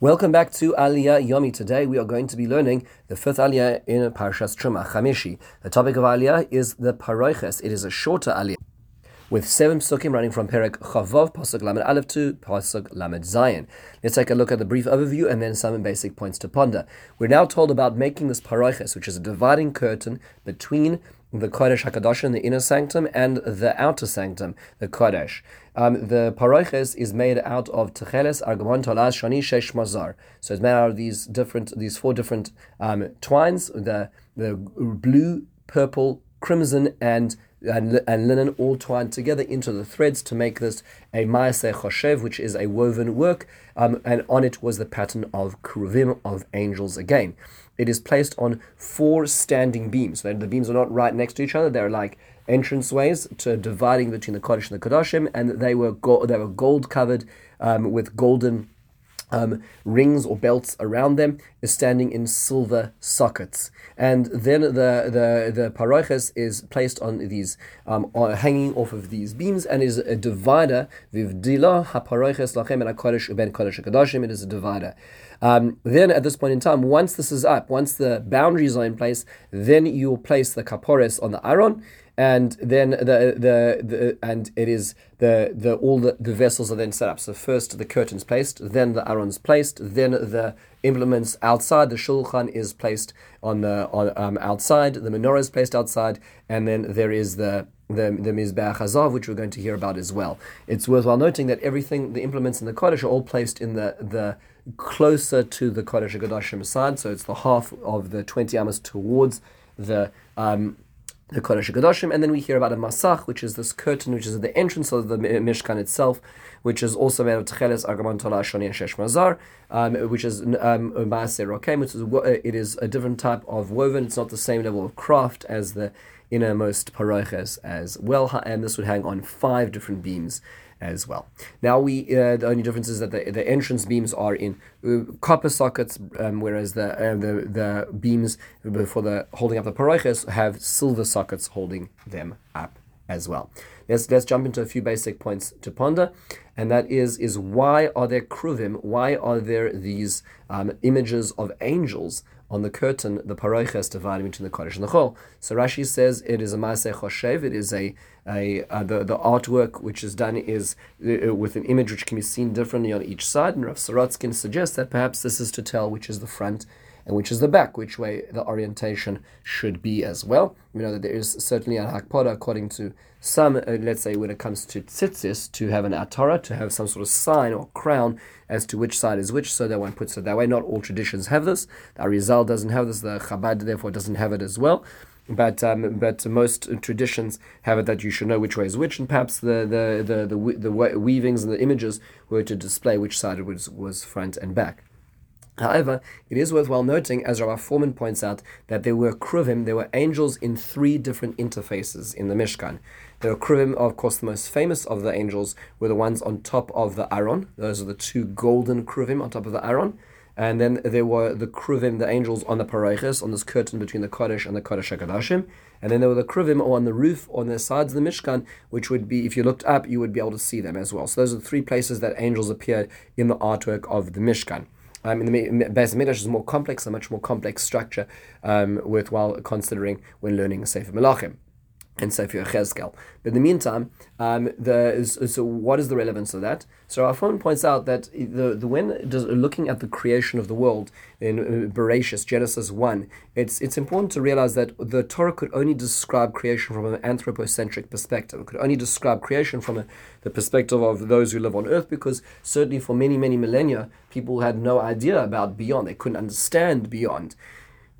Welcome back to Aliyah Yomi. Today we are going to be learning the fifth Aliyah in Parshas Truma Chamishi. The topic of Aliyah is the Paroiches. It is a shorter Aliyah with seven psukim running from Perek Chavov, Pasuk Lamed Aleph to Pasuk Lamed Zayin. Let's take a look at the brief overview and then some basic points to ponder. We're now told about making this Paroiches, which is a dividing curtain between the Kodesh Hakadosh in the inner sanctum and the outer sanctum, the Kodesh. Um, the paroiches is made out of techeles, argamon, tolas, shani, shesh, mazar. So it's made out of these different, these four different um, twines, the the blue, purple, crimson, and and, and linen all twined together into the threads to make this a maaseh choshev, which is a woven work, um, and on it was the pattern of keruvim, of angels again. It is placed on four standing beams. The beams are not right next to each other; they're like entranceways to dividing between the Kodesh and the Kodashim, and they were go- they were gold covered um, with golden um, rings or belts around them is standing in silver sockets. And then the the the paroches is placed on these um, hanging off of these beams and is a divider. Vivdila haparoches lachem and kodesh uben kodesh kadashim. It is a divider. Um, then at this point in time, once this is up, once the boundaries are in place, then you will place the kapores on the aron and then the, the the and it is the the all the, the vessels are then set up. So first the curtains placed, then the aron's placed, then the implements outside. The shulchan is placed on the on um, outside. The menorah is placed outside, and then there is the the the mizbeach hazav, which we're going to hear about as well. It's worthwhile noting that everything, the implements in the kodesh, are all placed in the the closer to the kodesh Gadashim side. So it's the half of the twenty amas towards the um, the Kodesh Kodashim, and then we hear about a Masach, which is this curtain, which is at the entrance of the Mishkan itself, which is also made of Techeles, Argamon, Tola, Shoni, and Shesh Mazar, um, which is um, Maase Rokem, which is it is a different type of woven. It's not the same level of craft as the innermost paroches as well, and this would hang on five different beams as well. Now we uh, the only difference is that the, the entrance beams are in uh, copper sockets, um, whereas the, uh, the the beams for the holding up the paroches have silver sockets holding them up as well. Let's let's jump into a few basic points to ponder, and that is is why are there kruvim? Why are there these um, images of angels on the curtain, the paroiches divided between the Kodesh and the Chol. So Rashi says it is a Maaseh Choshev, it is a, a uh, the, the artwork which is done is uh, with an image which can be seen differently on each side, and Rav Sorotzkin suggests that perhaps this is to tell which is the front and which is the back, which way the orientation should be as well. We know that there is certainly a hakpada according to some, uh, let's say when it comes to tzitzis, to have an atara, to have some sort of sign or crown as to which side is which, so that one puts it that way. Not all traditions have this. The Arizal doesn't have this, the Chabad therefore doesn't have it as well. But um, but most traditions have it that you should know which way is which, and perhaps the the the the, the weavings and the images were to display which side was was front and back. However, it is worthwhile noting, as Rabbi Foreman points out, that there were kruvim, there were angels in three different interfaces in the Mishkan. There were kruvim, of course, the most famous of the angels were the ones on top of the Aron. Those are the two golden kruvim on top of the Aron. And then there were the kruvim, the angels on the paroiches, on this curtain between the Kodesh and the Kodesh HaKadashim. And then there were the kruvim on the roof, on the sides of the Mishkan, which would be, if you looked up, you would be able to see them as well. So those are the three places that angels appeared in the artwork of the Mishkan. Um, in the Beis Hamikdash is more complex, a much more complex structure, um, worthwhile considering when learning Sefer Melachim and Sefer Chezkel. But in the meantime, um, the, so what is the relevance of that? So our phone points out that the, the when does, looking at the creation of the world in uh, Bereshis, Genesis 1, it's, it's important to realize that the Torah could only describe creation from an anthropocentric perspective. It could only describe creation from a, the perspective of those who live on earth because certainly for many, many millennia, people had no idea about beyond. They couldn't understand beyond.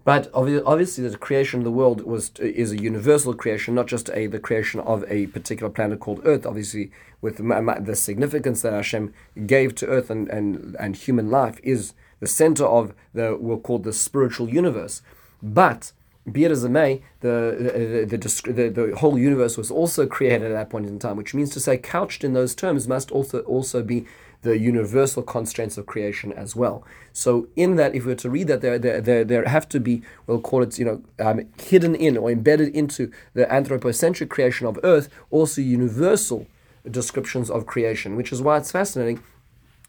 But obviously, the creation of the world was is a universal creation, not just a the creation of a particular planet called Earth. Obviously, with the significance that Hashem gave to Earth and, and, and human life is the center of the we'll call the spiritual universe. But be it as it may, the the, the, the, the whole universe was also created at that point in time, which means to say, couched in those terms, must also also be the universal constraints of creation as well. So, in that, if we were to read that, there, there, there, there have to be, we'll call it, you know, um, hidden in or embedded into the anthropocentric creation of Earth, also universal descriptions of creation, which is why it's fascinating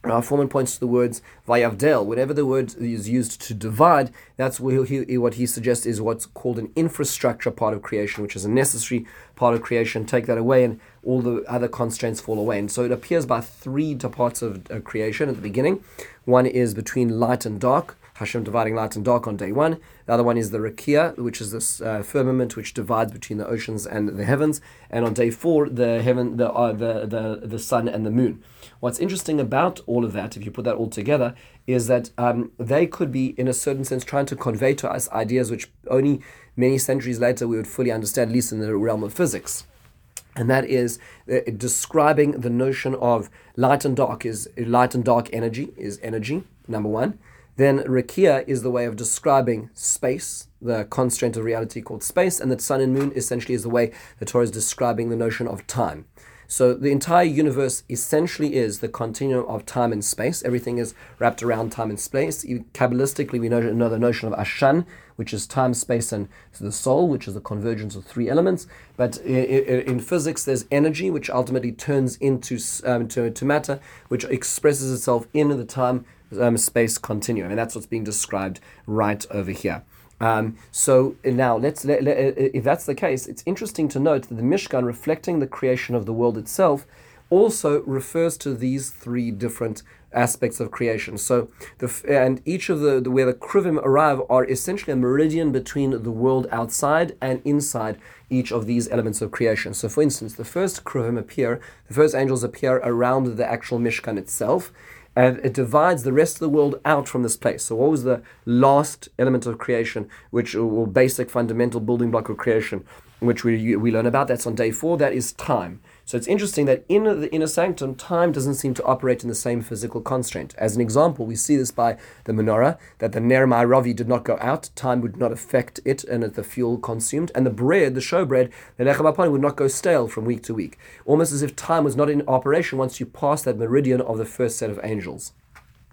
Rav Foreman points to the words vayavdel. Whenever the word is used to divide, that's what he, what he suggests is what's called an infrastructure part of creation, which is a necessary part of creation. Take that away, and all the other constraints fall away. And so it appears by three parts of uh, creation at the beginning. One is between light and dark. Hashem dividing light and dark on day one. The other one is the Rakia, which is this uh, firmament which divides between the oceans and the heavens. And on day four, the heaven, the, uh, the, the, the sun and the moon. What's interesting about all of that, if you put that all together, is that um, they could be, in a certain sense, trying to convey to us ideas which only many centuries later we would fully understand, at least in the realm of physics and that is uh, describing the notion of light and dark is light and dark energy is energy number one then Rakia is the way of describing space, the constraint of reality called space, and that sun and moon essentially is the way the Torah is describing the notion of time. So the entire universe essentially is the continuum of time and space. Everything is wrapped around time and space. Kabbalistically, we know, know the notion of Ashan, which is time, space, and the soul, which is the convergence of three elements. But in physics, there's energy, which ultimately turns into, um, to, to matter, which expresses itself in the time um, space continuum, and that's what's being described right over here. Um, so now, let's let, let, if that's the case, it's interesting to note that the Mishkan, reflecting the creation of the world itself, also refers to these three different aspects of creation. So, the and each of the, the where the kruvim arrive are essentially a meridian between the world outside and inside each of these elements of creation. So, for instance, the first kruvim appear, the first angels appear around the actual Mishkan itself and it divides the rest of the world out from this place. So, what was the last element of creation, which uh, or basic fundamental building block of creation, which we we learn about? That's on day four. That is time. So it's interesting that in the inner sanctum, time doesn't seem to operate in the same physical constraint. As an example, we see this by the menorah, that the Ner Ma'aravi did not go out, time would not affect it and the fuel consumed, and the bread, the showbread, the lechem would not go stale from week to week, almost as if time was not in operation once you pass that meridian of the first set of angels.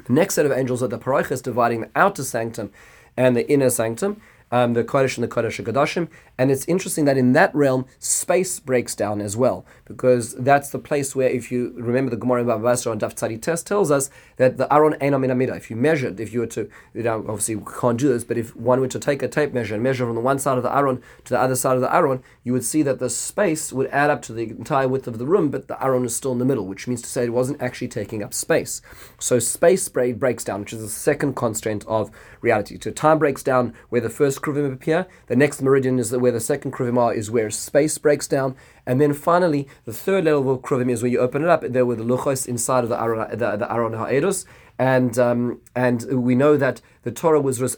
The next set of angels are the paroiches dividing the outer sanctum and the inner sanctum, um, the Kodesh and the Kodesh Kodashim. And it's interesting that in that realm, space breaks down as well, because that's the place where, if you remember the Gemara in Baba Basra on Daf Tzadi Tes tells us that the Aron Einam Minamida, if you measured, if you were to, you know, obviously we can't do this, but if one were to take a tape measure and measure from the one side of the Aron to the other side of the Aron, you would see that the space would add up to the entire width of the room, but the Aron is still in the middle, which means to say it wasn't actually taking up space. So space breaks down, which is the second constraint of reality. So time breaks down where the first kruvim appear. The next meridian is where the second kruvim are, is where space breaks down. And then finally, the third level of kruvim is where you open it up. There were the luchos inside of the Aron, the, the Aron Ha'edos. And um, and we know that the Torah was ros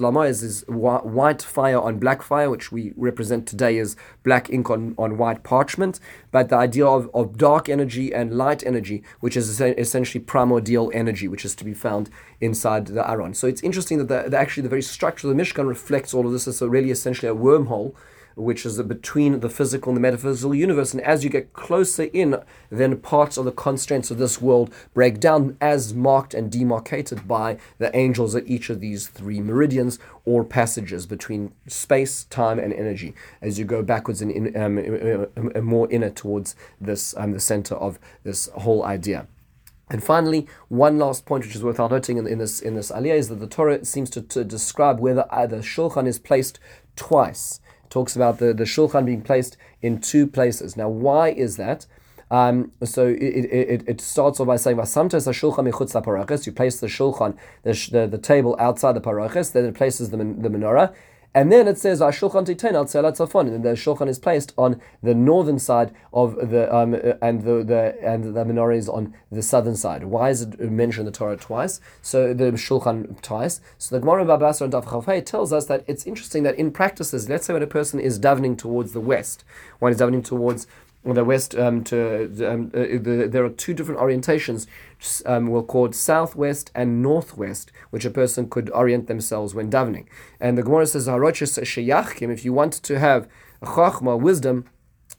lama is, is white fire on black fire, which we represent today as black ink on, on white parchment. But the idea of, of dark energy and light energy, which is essentially primordial energy, which is to be found inside the Aron. So it's interesting that the, the actually the very structure of the Mishkan reflects all of this. It's really essentially a wormhole which is between the physical and the metaphysical universe. And as you get closer in, then parts of the constraints of this world break down as marked and demarcated by the angels at each of these three meridians or passages between space, time, and energy as you go backwards and in, um, uh, uh, more inner towards this um, the center of this whole idea. And finally, one last point which is worth noting in, in this in this aliyah is that the Torah seems to, to describe whether the shulchan is placed twice talks about the, the shulchan being placed in two places. Now, why is that? Um, so it, it, it starts off by saying, "Vasamtes shulchan michutz la You place the shulchan, the, the, the table outside the paraches. Then it places the, the menorah, and then it says, "Shulchan titen al tzafon," and the shulchan is placed on the northern side of the um, and the, the and the menorah is on the southern side. Why is it mentioned in the Torah twice? So the shulchan twice. So the Gemara Baba Basra and Daf tells us that it's interesting that in practices, let's say when a person is davening towards the west, one is davening towards the west um, to um, uh, the, there are two different orientations um, we'll call southwest and northwest which a person could orient themselves when davening and the Gemara says if you want to have chachma wisdom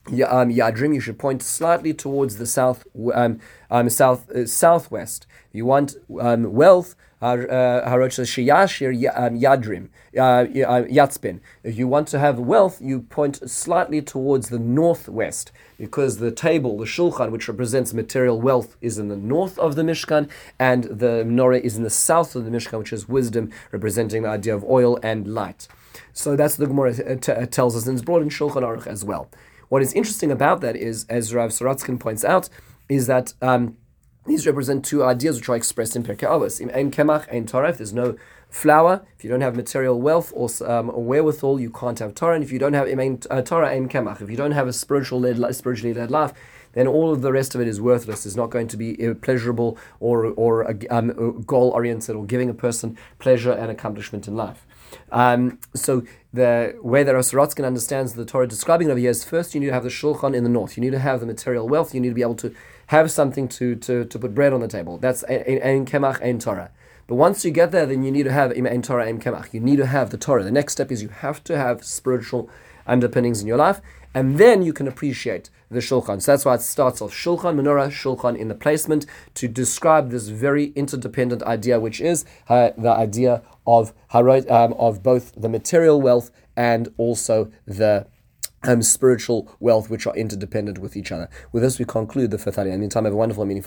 um, Yadrim, you should point slightly towards the south, um, um, south, uh, southwest. You want um, wealth. Shiyashir um, Yadrim, uh, uh, Yatzpin. If you want to have wealth, you point slightly towards the northwest because the table, the Shulchan, which represents material wealth, is in the north of the Mishkan, and the menorah is in the south of the Mishkan, which is wisdom, representing the idea of oil and light. So that's the Gemara t- tells us, and it's brought in Shulchan Aruch as well. What is interesting about that is, as Rav Sorotzkin points out, is that um, these represent two ideas which are expressed in Pirkei Avos. In Ein Kemach, Ein if there's no flour, if you don't have material wealth or, um, wherewithal, you can't have Torah. And if you don't have Ein uh, Torah, Ein Kemach, if you don't have a spiritual led, spiritually led life, then all of the rest of it is worthless. It's not going to be uh, pleasurable or, or um, goal oriented or giving a person pleasure and accomplishment in life. Um, so the way that Sorotzkin understands the Torah describing it over here is first you need to have the shulchan in the north. You need to have the material wealth. You need to be able to have something to, to, to put bread on the table. That's ein kemach, ein Torah. But once you get there, then you need to have ein Torah, ein kemach. You need to have the Torah. The next step is you have to have spiritual underpinnings in your life, and then you can appreciate the shulchan. So that's why it starts off shulchan, menorah, shulchan in the placement to describe this very interdependent idea, which is uh, the idea of um, of both the material wealth and also the um, spiritual wealth, which are interdependent with each other. With this, we conclude the fifth aliyah. In meantime, have a wonderful meaningful.